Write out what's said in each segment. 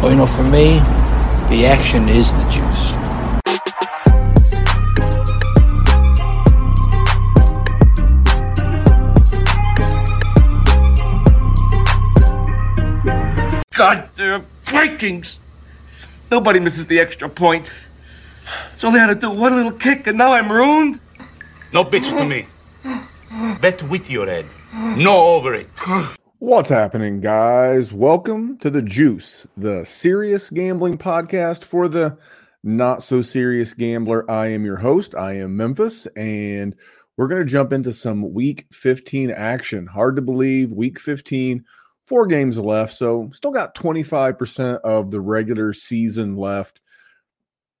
Well, you know, for me, the action is the juice. Goddamn Vikings! Nobody misses the extra point. It's only had to do one little kick, and now I'm ruined. No bitch to me. Bet with your head. No over it. What's happening, guys? Welcome to the Juice, the serious gambling podcast for the not so serious gambler. I am your host. I am Memphis, and we're going to jump into some week 15 action. Hard to believe, week 15, four games left. So, still got 25% of the regular season left.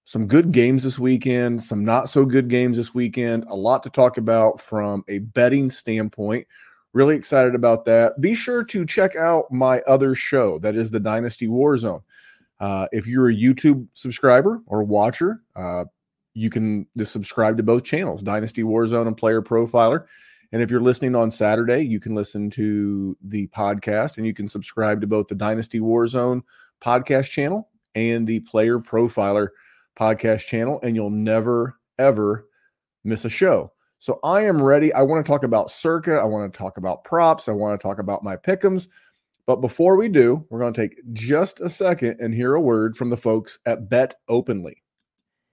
Some good games this weekend, some not so good games this weekend. A lot to talk about from a betting standpoint. Really excited about that. Be sure to check out my other show, that is the Dynasty Warzone. Uh, if you're a YouTube subscriber or watcher, uh, you can just subscribe to both channels, Dynasty Warzone and Player Profiler. And if you're listening on Saturday, you can listen to the podcast and you can subscribe to both the Dynasty Warzone podcast channel and the Player Profiler podcast channel, and you'll never, ever miss a show. So I am ready. I want to talk about Circa. I want to talk about props. I want to talk about my pickums. But before we do, we're going to take just a second and hear a word from the folks at Bet Openly.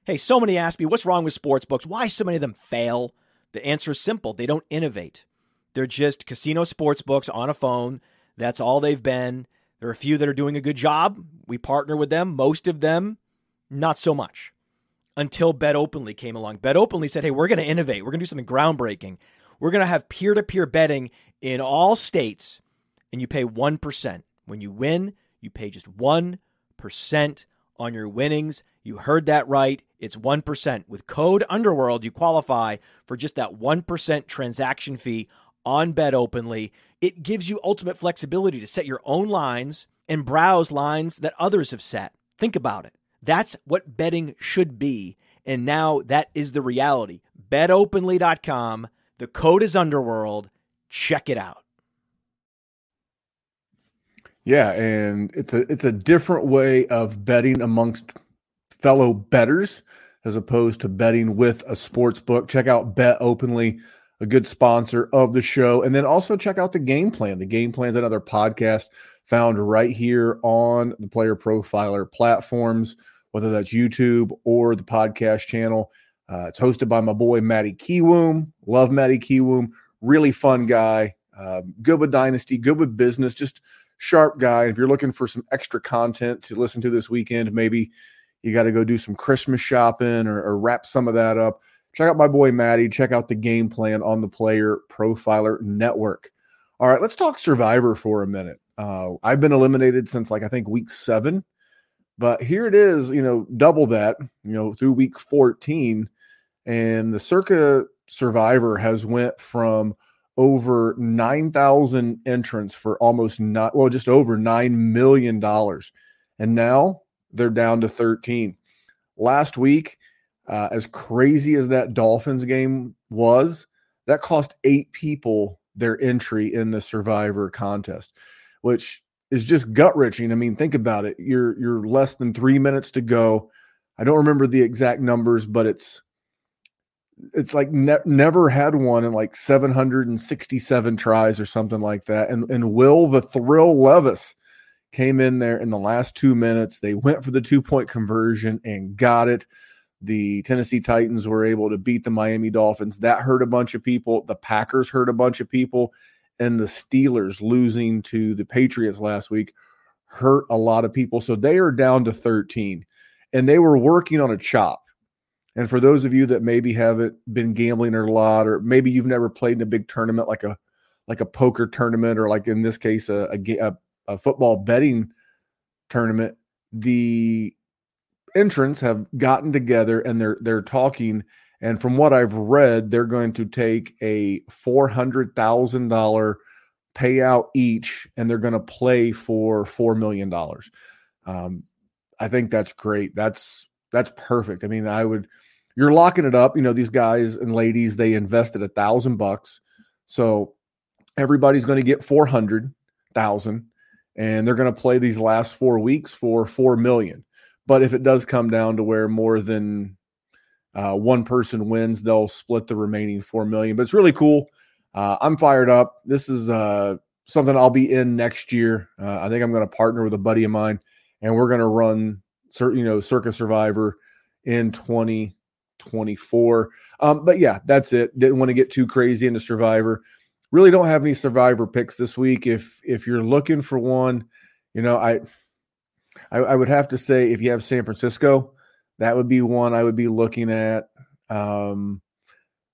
Hey, so many ask me, what's wrong with sports books? Why so many of them fail? The answer is simple they don't innovate. They're just casino sports books on a phone. That's all they've been. There are a few that are doing a good job. We partner with them. Most of them, not so much. Until Bet Openly came along. Bet Openly said, hey, we're going to innovate. We're going to do something groundbreaking. We're going to have peer to peer betting in all states, and you pay 1%. When you win, you pay just 1% on your winnings. You heard that right. It's 1%. With code Underworld, you qualify for just that 1% transaction fee on Bet Openly. It gives you ultimate flexibility to set your own lines and browse lines that others have set. Think about it. That's what betting should be. And now that is the reality. BetOpenly.com. The code is Underworld. Check it out. Yeah, and it's a it's a different way of betting amongst fellow betters as opposed to betting with a sports book. Check out Bet Openly, a good sponsor of the show, and then also check out the game plan. The game plan is another podcast found right here on the Player Profiler platforms, whether that's YouTube or the podcast channel. Uh, it's hosted by my boy Matty Kiwoom. Love Matty Kiwoom. Really fun guy. Uh, good with Dynasty. Good with business. Just sharp guy. If you're looking for some extra content to listen to this weekend, maybe you got to go do some Christmas shopping or, or, wrap some of that up. Check out my boy Matty. Check out the game plan on the Player Profiler Network. All right, let's talk Survivor for a minute. Uh, I've been eliminated since like I think week seven, but here it is. You know, double that. You know, through week fourteen, and the Circa Survivor has went from over 9,000 entrants for almost not, well, just over $9 million. And now they're down to 13. Last week, uh, as crazy as that Dolphins game was, that cost eight people their entry in the Survivor contest, which is just gut wrenching. I mean, think about it. You're you're less than three minutes to go. I don't remember the exact numbers, but it's it's like ne- never had one in like 767 tries or something like that. And and Will the Thrill Levis came in there in the last two minutes. They went for the two point conversion and got it. The Tennessee Titans were able to beat the Miami Dolphins. That hurt a bunch of people. The Packers hurt a bunch of people. And the Steelers losing to the Patriots last week hurt a lot of people. So they are down to 13. And they were working on a chop and for those of you that maybe haven't been gambling a lot, or maybe you've never played in a big tournament like a like a poker tournament, or like in this case a, a, a football betting tournament, the entrants have gotten together and they're they're talking. And from what I've read, they're going to take a four hundred thousand dollar payout each, and they're going to play for four million dollars. Um, I think that's great. That's that's perfect. I mean, I would you're locking it up. You know, these guys and ladies, they invested a thousand bucks. So everybody's going to get 400,000 and they're going to play these last four weeks for four million. But if it does come down to where more than uh, one person wins, they'll split the remaining four million. But it's really cool. Uh, I'm fired up. This is uh, something I'll be in next year. Uh, I think I'm going to partner with a buddy of mine, and we're going to run, you know, Circa Survivor in 2024. Um, but yeah, that's it. Didn't want to get too crazy into Survivor. Really don't have any Survivor picks this week. If if you're looking for one, you know, I, I, I would have to say if you have San Francisco, that would be one I would be looking at. Um,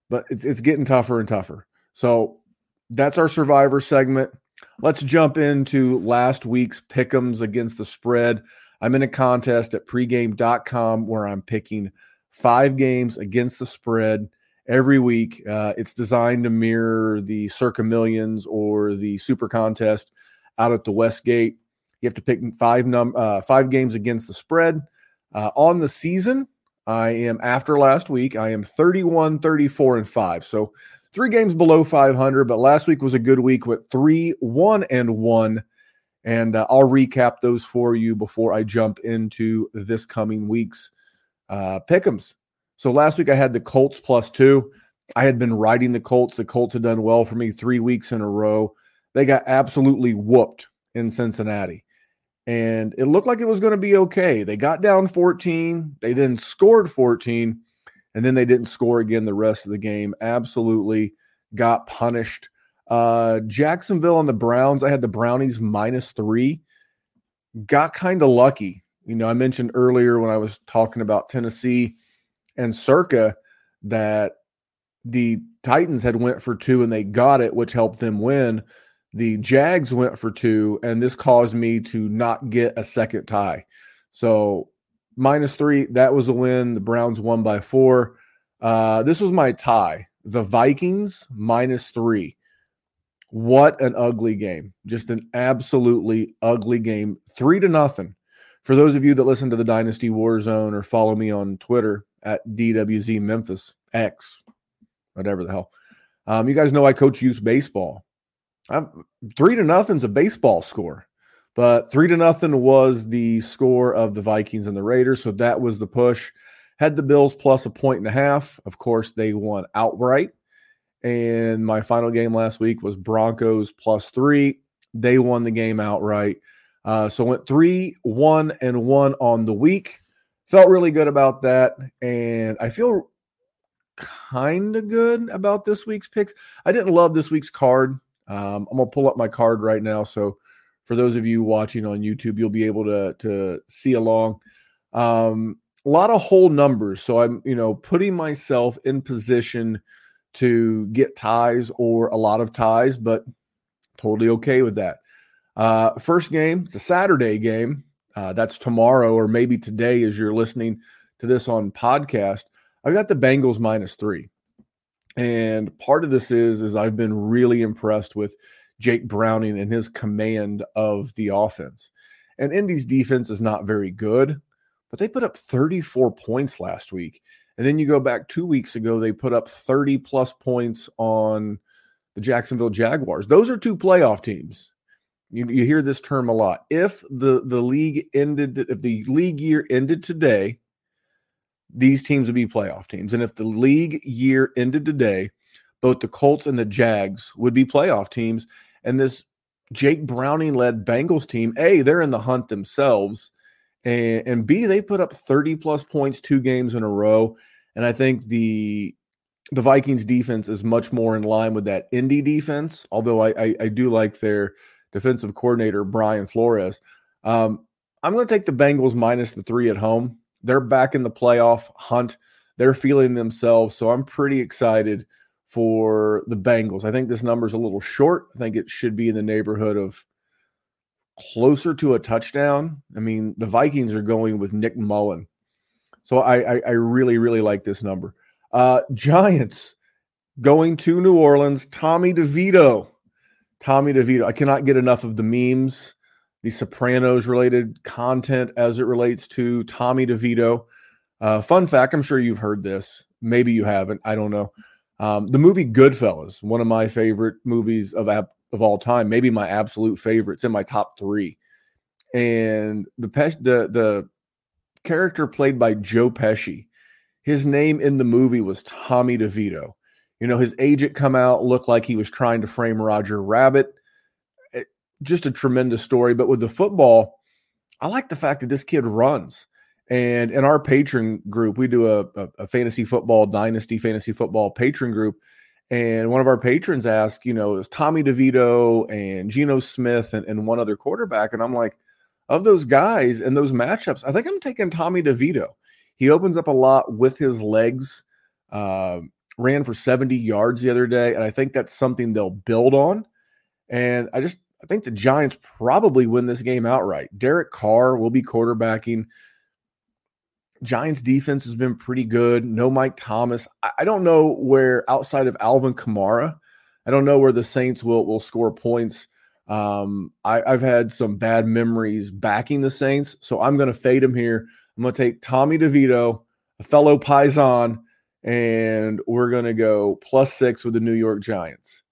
but it's it's getting tougher and tougher. So that's our Survivor segment. Let's jump into last week's pick'ems against the spread. I'm in a contest at pregame.com where I'm picking five games against the spread every week. Uh, it's designed to mirror the Circa Millions or the Super Contest out at the Westgate. You have to pick five num uh, five games against the spread. Uh, on the season, I am after last week. I am 31, 34, and five. So three games below 500. But last week was a good week with three, one, and one. And uh, I'll recap those for you before I jump into this coming week's uh, pick'ems. So last week I had the Colts plus two. I had been riding the Colts. The Colts had done well for me three weeks in a row. They got absolutely whooped in Cincinnati. And it looked like it was going to be okay. They got down 14. They then scored 14. And then they didn't score again the rest of the game. Absolutely got punished. Uh, Jacksonville and the Browns, I had the Brownies minus three. Got kind of lucky. You know, I mentioned earlier when I was talking about Tennessee and Circa that the Titans had went for two and they got it, which helped them win. The Jags went for two, and this caused me to not get a second tie. So minus three, that was a win. The Browns won by four. Uh, this was my tie. The Vikings minus three. What an ugly game. Just an absolutely ugly game. Three to nothing. For those of you that listen to the Dynasty Warzone or follow me on Twitter at DWZ Memphis X, whatever the hell, um, you guys know I coach youth baseball. I'm, three to nothing's a baseball score, but three to nothing was the score of the Vikings and the Raiders. So that was the push. Had the Bills plus a point and a half. Of course, they won outright. And my final game last week was Broncos plus three. They won the game outright. Uh, so went three, one, and one on the week. Felt really good about that. And I feel kind of good about this week's picks. I didn't love this week's card. Um, I'm gonna pull up my card right now. So for those of you watching on YouTube, you'll be able to to see along. Um, a lot of whole numbers. So I'm, you know, putting myself in position to get ties or a lot of ties, but totally okay with that. Uh, first game, it's a Saturday game. Uh, that's tomorrow or maybe today as you're listening to this on podcast. I've got the Bengals minus three. And part of this is is I've been really impressed with Jake Browning and his command of the offense. And Indy's defense is not very good, but they put up 34 points last week. And then you go back two weeks ago, they put up 30 plus points on the Jacksonville Jaguars. Those are two playoff teams. You, you hear this term a lot. If the, the league ended, if the league year ended today, these teams would be playoff teams. And if the league year ended today, both the Colts and the Jags would be playoff teams. And this Jake Browning led Bengals team, A, they're in the hunt themselves. And, and B, they put up 30 plus points two games in a row. And I think the the Vikings defense is much more in line with that Indy defense, although I, I, I do like their defensive coordinator, Brian Flores. Um, I'm going to take the Bengals minus the three at home. They're back in the playoff hunt. They're feeling themselves. So I'm pretty excited for the Bengals. I think this number is a little short. I think it should be in the neighborhood of closer to a touchdown. I mean, the Vikings are going with Nick Mullen. So I, I, I really, really like this number. Uh, Giants going to New Orleans. Tommy DeVito. Tommy DeVito. I cannot get enough of the memes, the Sopranos related content as it relates to Tommy DeVito. Uh, fun fact I'm sure you've heard this. Maybe you haven't. I don't know. Um, the movie Goodfellas, one of my favorite movies of of all time, maybe my absolute favorite. It's in my top three. And the the the character played by Joe Pesci, his name in the movie was Tommy DeVito. You know, his agent come out looked like he was trying to frame Roger Rabbit. Just a tremendous story. But with the football, I like the fact that this kid runs. And in our patron group, we do a, a, a, fantasy football, dynasty fantasy football patron group. And one of our patrons asked, you know, is Tommy DeVito and Geno Smith and, and one other quarterback. And I'm like, of those guys and those matchups, I think I'm taking Tommy DeVito. He opens up a lot with his legs. Uh, ran for 70 yards the other day, and I think that's something they'll build on. And I just I think the Giants probably win this game outright. Derek Carr will be quarterbacking. Giants defense has been pretty good. No Mike Thomas. I, don't know where outside of Alvin Kamara, I don't know where the Saints will will score points. Um, I, have had some bad memories backing the Saints, so I'm going to fade them here. I'm going to take Tommy DeVito, a fellow Paisan, and we're going to go plus six with the New York Giants.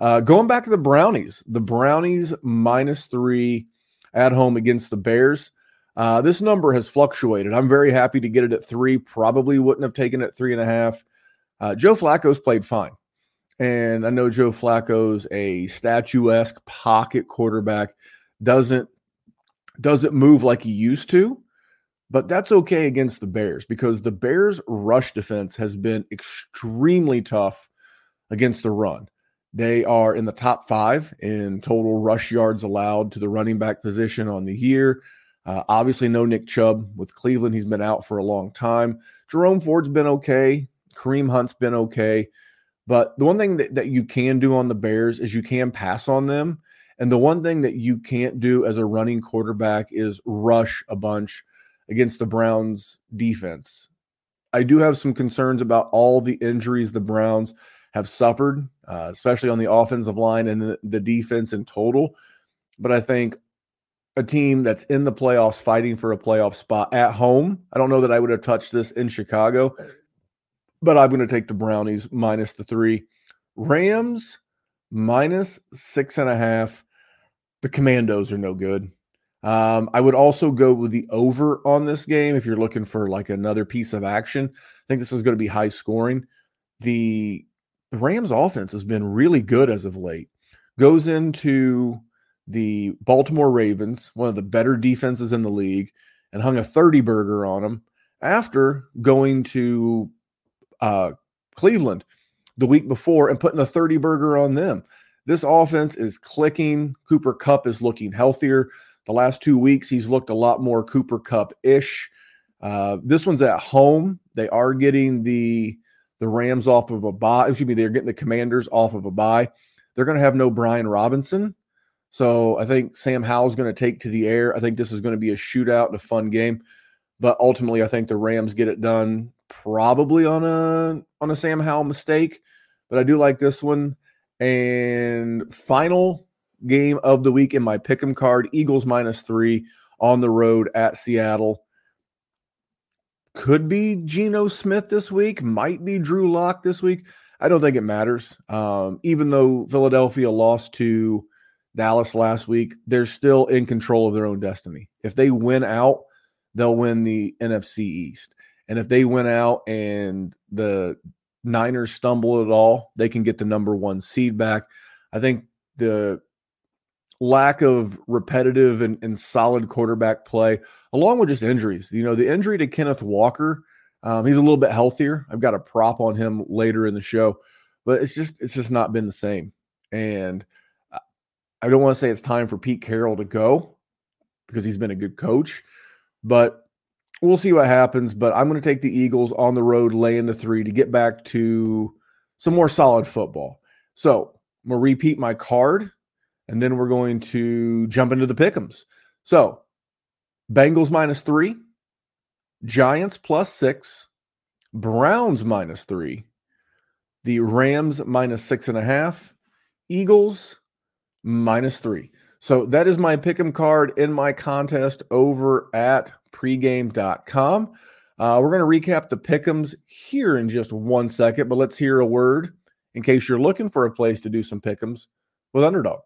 Uh, going back to the Brownies, the Brownies minus three at home against the Bears. Uh, this number has fluctuated. I'm very happy to get it at three. Probably wouldn't have taken it three and a half. Uh, Joe Flacco's played fine. And I know Joe Flacco's a statuesque pocket quarterback, doesn't doesn't move like he used to, but that's okay against the Bears because the Bears' rush defense has been extremely tough against the run. They are in the top five in total rush yards allowed to the running back position on the year. Uh, obviously, no Nick Chubb with Cleveland. He's been out for a long time. Jerome Ford's been okay. Kareem Hunt's been okay. But the one thing that, that you can do on the Bears is you can pass on them. And the one thing that you can't do as a running quarterback is rush a bunch against the Browns defense. I do have some concerns about all the injuries the Browns have suffered, uh, especially on the offensive line and the, the defense in total. But I think a team that's in the playoffs fighting for a playoff spot at home, I don't know that I would have touched this in Chicago, but I'm going to take the Brownies minus the three. Rams minus six and a half. The Commandos are no good. Um, I would also go with the over on this game if you're looking for like another piece of action. I think this is going to be high scoring. The, the Rams offense has been really good as of late. Goes into the Baltimore Ravens, one of the better defenses in the league, and hung a 30 burger on them after going to uh, Cleveland the week before and putting a 30 burger on them. This offense is clicking. Cooper Kupp is looking healthier. The last two weeks, he's looked a lot more Cooper Kupp ish. Uh, this one's at home. They are getting the the Rams off of a bye. Excuse me, they're getting the Commanders off of a bye. They're going to have no Brian Robinson. So I think Sam Howell's going to take to the air. I think this is going to be a shootout and a fun game. But ultimately, I think the Rams get it done probably on a on a Sam Howell mistake. But I do like this one. And final game of the week in my pick'em card. Eagles minus three on the road at Seattle. Could be Geno Smith this week, might be Drew Lock this week. I don't think it matters. Um, even though Philadelphia lost to Dallas last week, they're still in control of their own destiny. If they win out, they'll win the NFC East. And if they win out and the Niners stumble at all, they can get the number one seed back. I think the lack of repetitive and, and solid quarterback play, along with just injuries. You know, the injury to Kenneth Walker, um, he's a little bit healthier. I've got a prop on him later in the show, but it's just it's just not been the same. And I don't want to say it's time for Pete Carroll to go because he's been a good coach, but we'll see what happens. But I'm going to take the Eagles on the road, laying the three to get back to some more solid football. So I'm going to repeat my card and then we're going to jump into the pickums. So, Bengals minus three, Giants plus six, Browns minus three, the Rams minus six and a half, Eagles minus three. So that is my pick'em card in my contest over at pregame.com. Uh, we're going to recap the pick'ems here in just one second, but let's hear a word in case you're looking for a place to do some pick'ems with Underdog.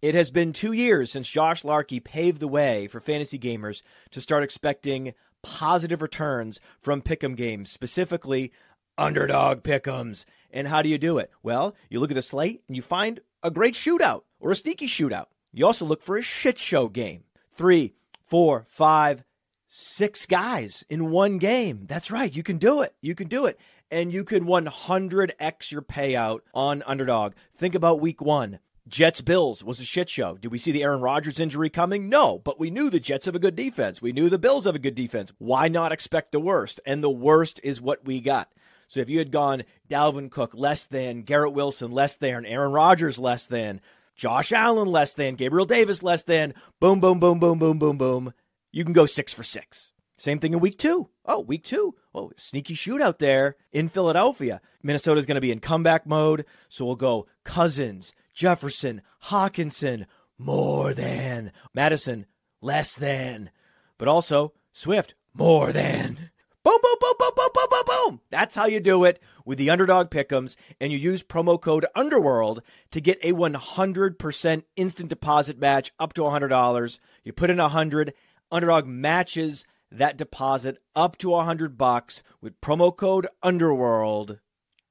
It has been two years since Josh Larkey paved the way for fantasy gamers to start expecting positive returns from pick'em games, specifically underdog pick'ems. And how do you do it? Well, you look at the slate and you find a great shootout or a sneaky shootout. You also look for a shit show game. Three, four, five, six guys in one game. That's right. You can do it. You can do it. And you can 100x your payout on underdog. Think about week one. Jets Bills was a shit show. Did we see the Aaron Rodgers injury coming? No, but we knew the Jets have a good defense. We knew the Bills have a good defense. Why not expect the worst? And the worst is what we got. So if you had gone Dalvin Cook less than, Garrett Wilson less than, Aaron Rodgers less than, Josh Allen less than, Gabriel Davis less than, boom, boom, boom, boom, boom, boom, boom, you can go six for six. Same thing in week two. Oh, week two. Oh, sneaky shootout there in Philadelphia. Minnesota's going to be in comeback mode. So we'll go Cousins, Jefferson, Hockenson, more than. Madison, less than. But also Swift, more than. Boom, boom, boom, boom, boom, boom, boom, boom. That's how you do it with the underdog pickums, and you use promo code Underworld to get a 100% instant deposit match up to $100. You put in 100, Underdog matches that deposit up to 100 bucks with promo code Underworld.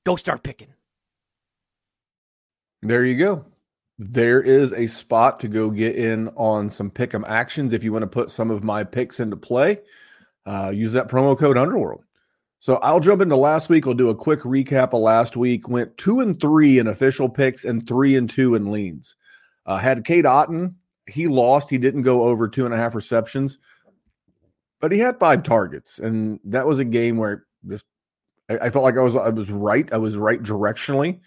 Go start picking. There you go. There is a spot to go get in on some pick 'em actions if you want to put some of my picks into play. Uh, use that promo code Underworld. So I'll jump into last week. I'll do a quick recap of last week. Went two and three in official picks and three and two in leans. Uh, had Cade Otton. He lost. He didn't go over two and a half receptions, but he had five targets, and that was a game where just I, I felt like I was I was right. I was right directionally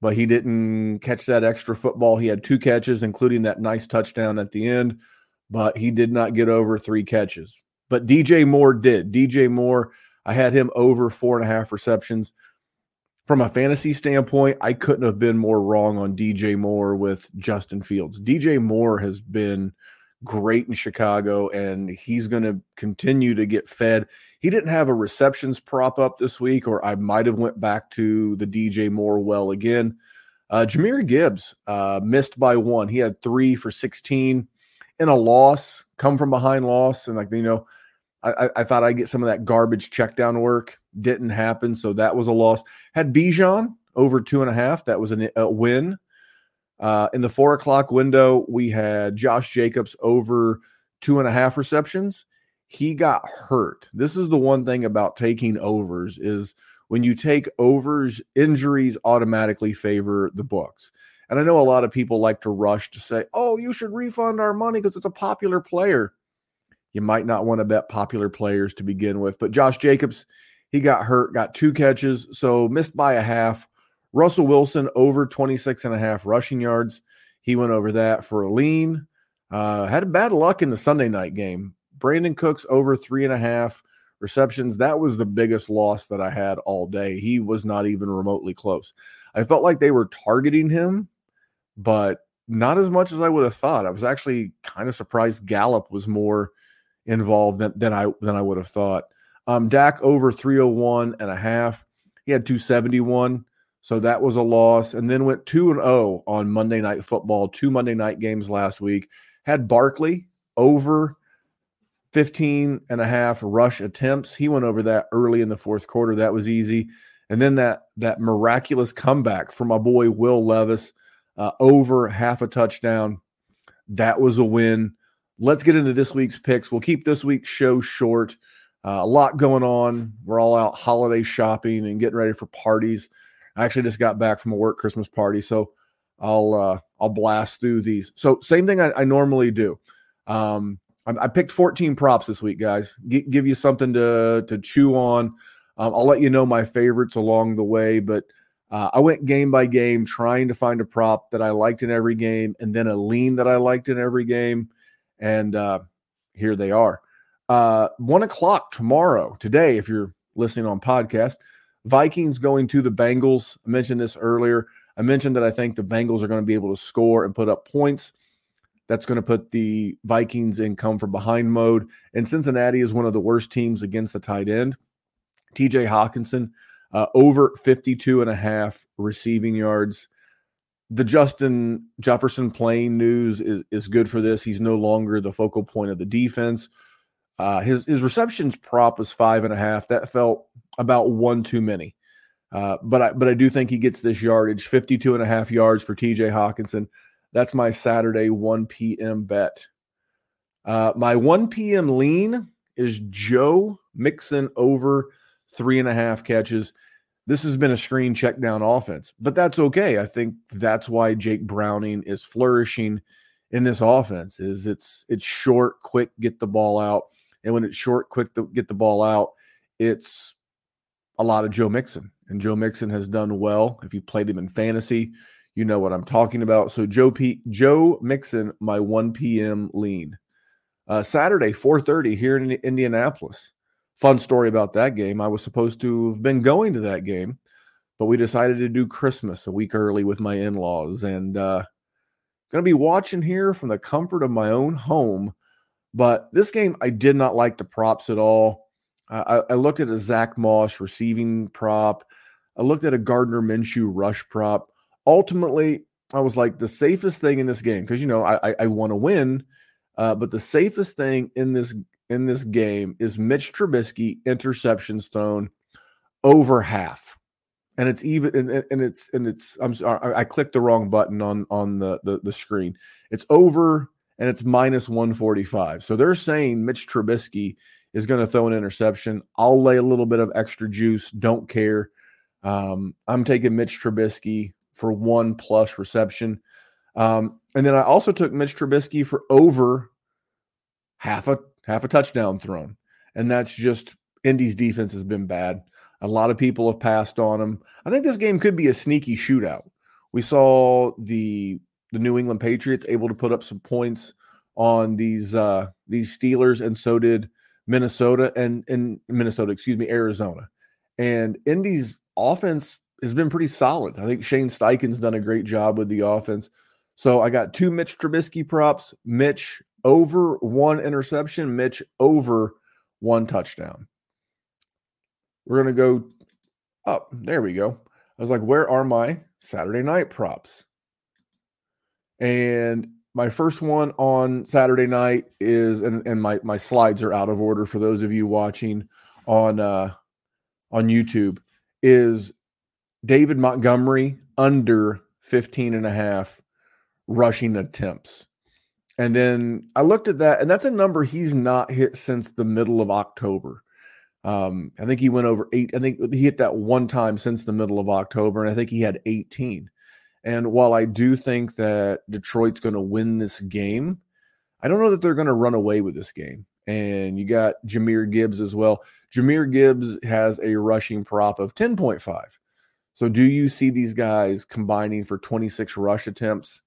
but he didn't catch that extra football. He had two catches, including that nice touchdown at the end, but he did not get over three catches. But DJ Moore did. DJ Moore, I had him over four and a half receptions. From a fantasy standpoint, I couldn't have been more wrong on DJ Moore with Justin Fields. DJ Moore has been great in Chicago, and he's going to continue to get fed. He didn't have a receptions prop up this week, or I might have went back to the DJ Moore well again. Uh, Jahmyr Gibbs uh, missed by one. He had three for 16 in a loss, come from behind loss. And like, you know, I, I thought I'd get some of that garbage check down work. Didn't happen. So that was a loss. Had Bijan over two and a half. That was an, a win. Uh, in the four o'clock window, we had Josh Jacobs over two and a half receptions. He got hurt. This is the one thing about taking overs is when you take overs, injuries automatically favor the books. And I know a lot of people like to rush to say, "Oh, you should refund our money because it's a popular player." You might not want to bet popular players to begin with, but Josh Jacobs, he got hurt, got two catches, so missed by a half. Russell Wilson over 26 and a half rushing yards. He went over that for a lean. Uh, had a bad luck in the Sunday night game. Brandin Cooks over three and a half receptions. That was the biggest loss that I had all day. He was not even remotely close. I felt like they were targeting him, but not as much as I would have thought. I was actually kind of surprised Gallup was more involved than, than I than I would have thought. Um, Dak over 301 and a half. He had 271. So that was a loss. And then went 2 and 0 on Monday Night Football, two Monday night games last week. Had Barkley over 15 and a half rush attempts. He went over that early in the fourth quarter. That was easy. And then that that miraculous comeback from my boy Will Levis uh, over half a touchdown. That was a win. Let's get into this week's picks. We'll keep this week's show short. Uh, a lot going on. We're all out holiday shopping and getting ready for parties. I actually just got back from a work Christmas party, so I'll uh, I'll blast through these. So same thing I, I normally do. Um, I, I, picked 14 props this week, guys. G- give you something to to chew on. Um, I'll let you know my favorites along the way, but uh, I went game by game trying to find a prop that I liked in every game, and then a lean that I liked in every game, and uh, here they are. Uh, one o'clock tomorrow, today, if you're listening on podcast. Vikings going to the Bengals. I mentioned this earlier. I mentioned that I think the Bengals are going to be able to score and put up points. That's going to put the Vikings in come from behind mode. And Cincinnati is one of the worst teams against the tight end. TJ Hockenson, uh, over 52 and a half receiving yards. the Justin Jefferson playing news is is good for this. He's no longer the focal point of the defense. Uh, his his receptions prop was five and a half. That felt about one too many. Uh, but I but I do think he gets this yardage, 52 and a half yards for TJ Hockenson. That's my Saturday 1 p.m. bet. Uh, my 1 p.m. lean is Joe Mixon over three and a half catches. This has been a screen check down offense, but that's okay. I think that's why Jake Browning is flourishing in this offense. Is it's it's short, quick, get the ball out, and when it's short, quick to get the ball out, it's a lot of Joe Mixon, and Joe Mixon has done well. If you played him in fantasy, you know what I'm talking about. So Joe P, Joe Mixon, my 1 p.m. lean. Uh, Saturday, 4:30 here in Indianapolis fun story about that game. I was supposed to have been going to that game, but we decided to do Christmas a week early with my in laws and uh, going to be watching here from the comfort of my own home. But this game, I did not like the props at all. I, I looked at a Zack Moss receiving prop. I looked at a Gardner Minshew rush prop. Ultimately, I was like the safest thing in this game because you know I I, I want to win, uh, but the safest thing in this in this game is Mitch Trubisky interceptions thrown over half. And it's even and, and it's and it's I'm sorry I clicked the wrong button on on the, the the screen. It's over and it's minus 145. So they're saying Mitch Trubisky is going to throw an interception. I'll lay a little bit of extra juice, don't care. Um, I'm taking Mitch Trubisky for one plus reception. Um, and then I also took Mitch Trubisky for over half a half a touchdown thrown. And that's just Indy's defense has been bad. A lot of people have passed on him. I think this game could be a sneaky shootout. We saw the the New England Patriots able to put up some points on these uh these Steelers, and so did Minnesota and and Minnesota, excuse me, Arizona. And Indy's offense has been pretty solid. I think Shane Steichen's done a great job with the offense. So I got two Mitch Trubisky props, Mitch over one interception, Mitch over one touchdown. We're to go up. There we go. I was like, where are my Saturday night props? And my first one on Saturday night is, and, and my, my slides are out of order for those of you watching on uh, on YouTube, is David Montgomery under 15 and a half rushing attempts. And then I looked at that, and that's a number he's not hit since the middle of October. Um, I think he went over eight. I think he hit that one time since the middle of October, and I think he had 18. And while I do think that Detroit's going to win this game, I don't know that they're going to run away with this game. And you got Jahmyr Gibbs as well. Jahmyr Gibbs has a rushing prop of 10.5. So do you see these guys combining for 26 rush attempts?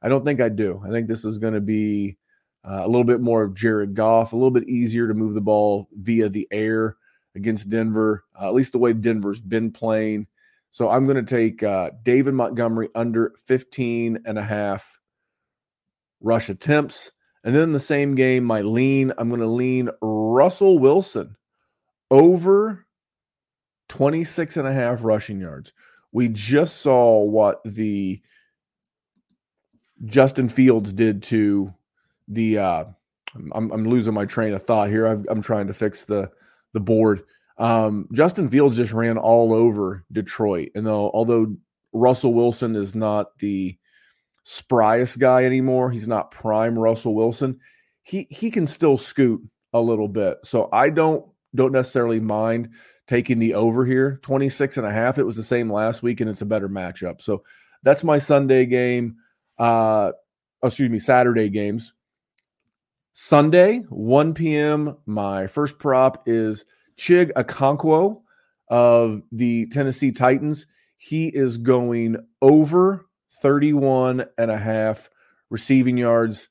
I don't think I do. I think this is going to be uh, a little bit more of Jared Goff, a little bit easier to move the ball via the air against Denver, uh, at least the way Denver's been playing. So I'm going to take uh, David Montgomery under 15 and a half rush attempts. And then the same game, my lean, I'm going to lean Russell Wilson over 26 and a half rushing yards. We just saw what the Justin Fields did to the. Uh, I'm, I'm losing my train of thought here. i am trying to fix the the board. Um, Justin Fields just ran all over Detroit, and though although Russell Wilson is not the spryest guy anymore, he's not prime Russell Wilson. He he can still scoot a little bit. So I don't don't necessarily mind taking the over here 26 and a half it was the same last week and it's a better matchup so that's my sunday game uh, excuse me, Saturday games. Sunday, 1 p.m. My first prop is Chig Okonkwo of the Tennessee Titans. He is going over 31 and a half receiving yards.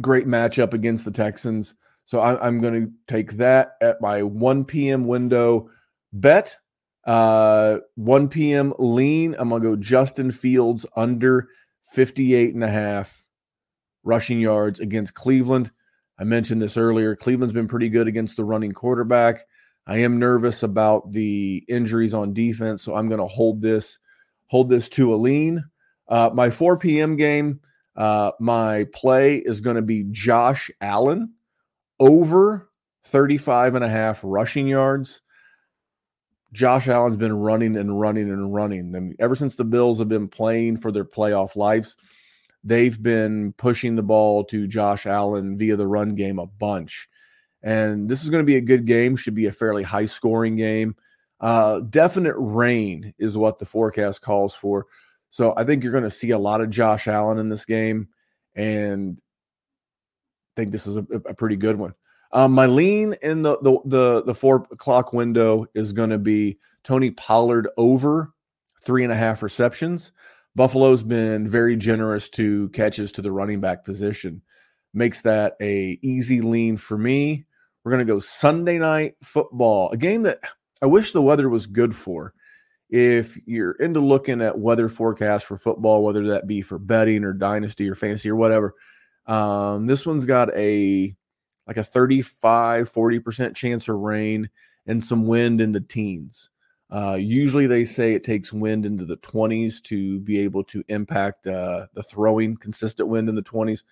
Great matchup against the Texans. So I, am going to take that at my 1 p.m. window bet. Uh, 1 p.m. lean. I'm going to go Justin Fields under 58 and a half rushing yards against Cleveland. I mentioned this earlier. Cleveland's been pretty good against the running quarterback. I am nervous about the injuries on defense, so I'm going to hold this hold this to a lean. Uh, my 4 p.m. game, uh, my play is going to be Josh Allen over 35 and a half rushing yards. Josh Allen's been running and running and running. Mean, ever since the Bills have been playing for their playoff lives, they've been pushing the ball to Josh Allen via the run game a bunch. And this is going to be a good game, should be a fairly high scoring game. Uh, definite rain is what the forecast calls for. So I think you're going to see a lot of Josh Allen in this game. And I think this is a, a pretty good one. Um, my lean in the, the the the four o'clock window is going to be Tony Pollard over three and a half receptions. Buffalo's been very generous to catches to the running back position. Makes that a easy lean for me. We're going to go Sunday night football, a game that I wish the weather was good for. If you're into looking at weather forecasts for football, whether that be for betting or dynasty or fantasy or whatever, um, this one's got a like a 35, 40% chance of rain and some wind in the teens. Uh, usually they say it takes wind into the 20s to be able to impact uh, the throwing, consistent wind in the 20s.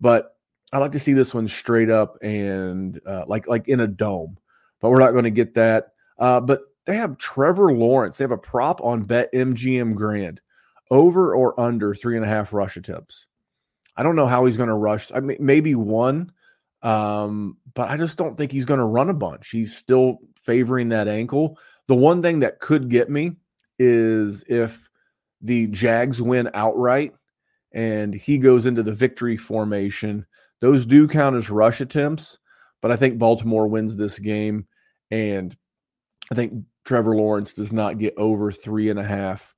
But I like to see this one straight up and uh, like like in a dome. But we're not going to get that. Uh, but they have Trevor Lawrence. They have a prop on Bet MGM Grand over or under three and a half rush attempts. I don't know how he's going to rush. I mean, maybe one, um, but I just don't think he's going to run a bunch. He's still favoring that ankle. The one thing that could get me is if the Jags win outright and he goes into the victory formation. Those do count as rush attempts, but I think Baltimore wins this game. And I think Trevor Lawrence does not get over three and a half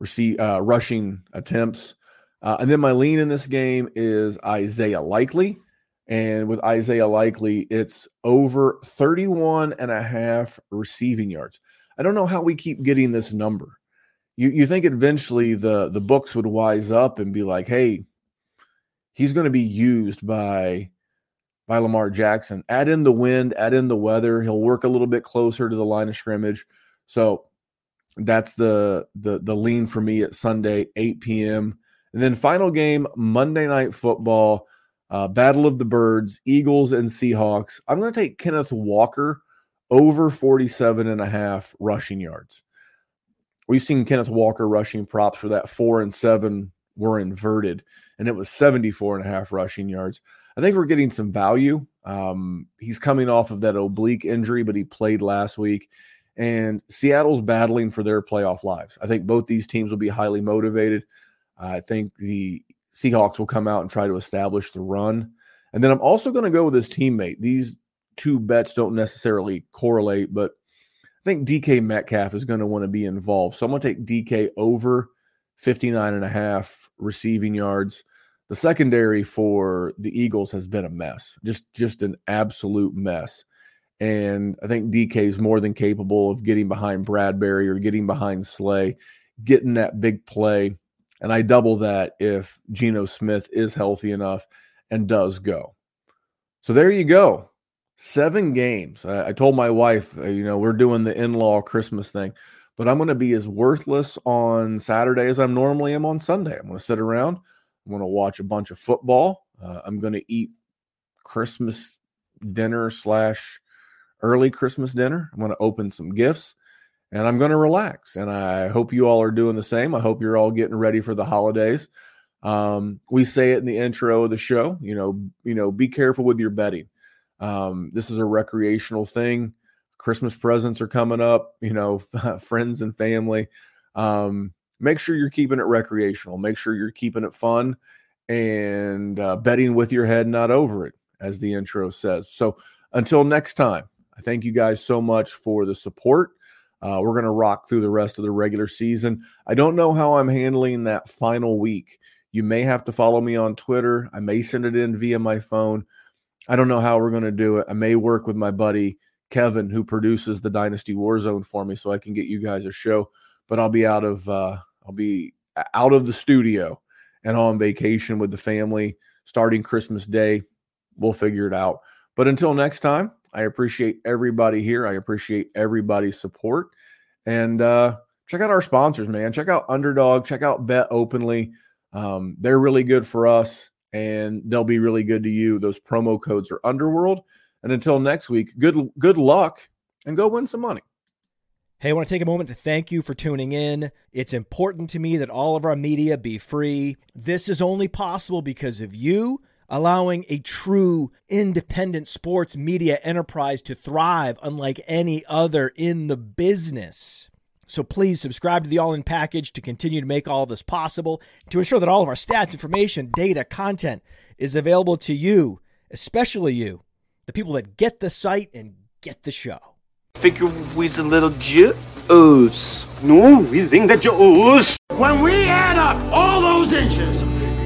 receive, uh, rushing attempts. Uh, and then my lean in this game is Isaiah Likely. And with Isaiah Likely, it's over 31 and a half receiving yards. I don't know how we keep getting this number. You you think eventually the the books would wise up and be like, "Hey, he's going to be used by by Lamar Jackson. Add in the wind, add in the weather. He'll work a little bit closer to the line of scrimmage." So that's the the the lean for me at Sunday 8 p.m. And then final game Monday night football uh, Battle of the Birds, Eagles and Seahawks. I'm going to take Kenneth Walker over 47 and a half rushing yards. We've seen Kenneth Walker rushing props for that four and seven were inverted, and it was 74 and a half rushing yards. I think we're getting some value. Um, he's coming off of that oblique injury, but he played last week. And Seattle's battling for their playoff lives. I think both these teams will be highly motivated. I think the Seahawks will come out and try to establish the run. And then I'm also going to go with his teammate. These two bets don't necessarily correlate, but I think DK Metcalf is going to want to be involved. So I'm going to take DK over 59 and a half receiving yards. The secondary for the Eagles has been a mess, just just an absolute mess. And I think DK is more than capable of getting behind Bradberry or getting behind Slay, getting that big play and I double that if Geno Smith is healthy enough and does go. So there you go. Seven games. I, I told my wife, uh, you know, we're doing the in law Christmas thing, but I'm going to be as worthless on Saturday as I normally am on Sunday. I'm going to sit around. I'm going to watch a bunch of football. Uh, I'm going to eat Christmas dinner slash early Christmas dinner. I'm going to open some gifts and I'm going to relax. And I hope you all are doing the same. I hope you're all getting ready for the holidays. Um, we say it in the intro of the show. You know, you know, be careful with your betting. Um, this is a recreational thing. Christmas presents are coming up. You know, friends and family. Um, make sure you're keeping it recreational. Make sure you're keeping it fun and uh, betting with your head, not over it, as the intro says. So until next time, I thank you guys so much for the support. Uh, we're going to rock through the rest of the regular season. I don't know how I'm handling that final week. You may have to follow me on Twitter. I may send it in via my phone. I don't know how we're going to do it. I may work with my buddy Kevin, who produces the Dynasty Warzone for me, so I can get you guys a show. But I'll be out of uh, I'll be out of the studio and on vacation with the family starting Christmas Day. We'll figure it out. But until next time, I appreciate everybody here. I appreciate everybody's support. And uh, check out our sponsors, man. Check out Underdog. Check out Bet Openly. Um, they're really good for us, and they'll be really good to you. Those promo codes are Underworld. And until next week, good good luck and go win some money. Hey, I want to take a moment to thank you for tuning in. It's important to me that all of our media be free. This is only possible because of you allowing a true independent sports media enterprise to thrive unlike any other in the business. So please subscribe to the All In package to continue to make all of this possible, to ensure that all of our stats, information, data, content is available to you, especially you, the people that get the site and get the show. Figure we's a little juice. No, we sing the Jews. When we add up all those inches,